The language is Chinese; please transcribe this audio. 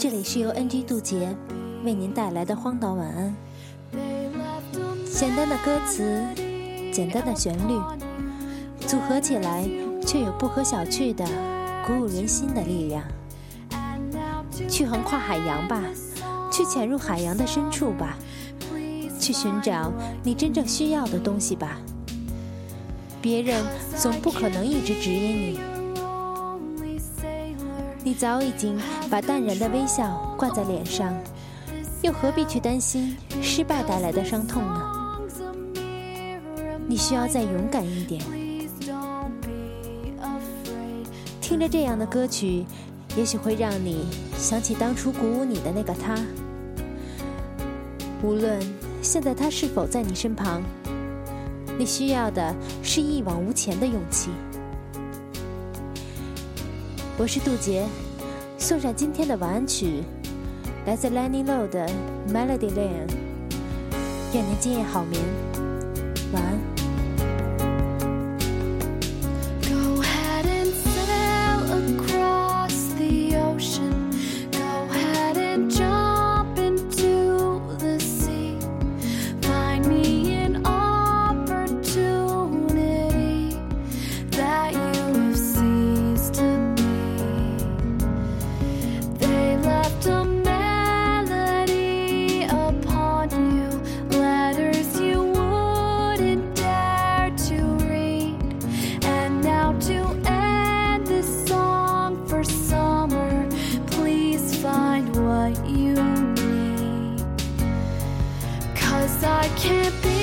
这里是由 NG 渡劫为您带来的荒岛晚安。简单的歌词，简单的旋律，组合起来却有不可小觑的鼓舞人心的力量。去横跨海洋吧，去潜入海洋的深处吧，去寻找你真正需要的东西吧。别人总不可能一直指引你，你早已经把淡然的微笑挂在脸上，又何必去担心失败带来的伤痛呢？你需要再勇敢一点。听着这样的歌曲，也许会让你想起当初鼓舞你的那个他。无论现在他是否在你身旁。你需要的是一往无前的勇气。我是杜杰，送上今天的晚安曲，来自 Lenny Low 的《Melody Lane，》。愿您今夜好眠，晚安。you need. Cause I can't be.